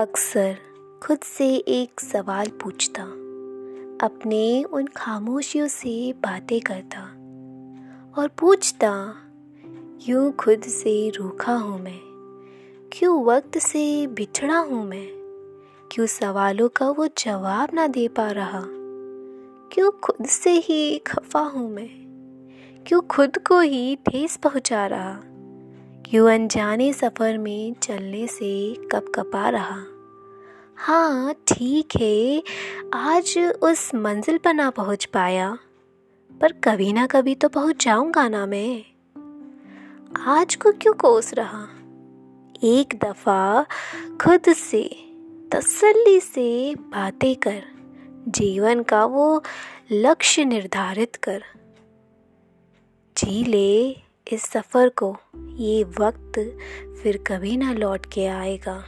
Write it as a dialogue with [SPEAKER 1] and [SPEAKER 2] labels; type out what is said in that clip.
[SPEAKER 1] अक्सर खुद से एक सवाल पूछता, अपने उन खामोशियों से बातें करता और पूछता क्यों खुद से रूखा हूँ मैं? क्यों वक्त से बिछड़ा हूँ मैं? क्यों सवालों का वो जवाब ना दे पा रहा? क्यों खुद से ही खफा हूँ मैं? क्यों खुद को ही ठेस पहुँचा रहा? क्यों अनजाने सफ़र में चलने से कप कपा रहा। हाँ ठीक है, आज उस मंजिल पर ना पहुँच पाया, पर कभी ना कभी तो पहुँच जाऊँगा ना मैं। आज को क्यों कोस रहा? एक दफ़ा खुद से, तसल्ली से बातें कर, जीवन का वो लक्ष्य निर्धारित कर। जी ले। इस सफ़र को ये वक्त फिर कभी ना लौट के आएगा।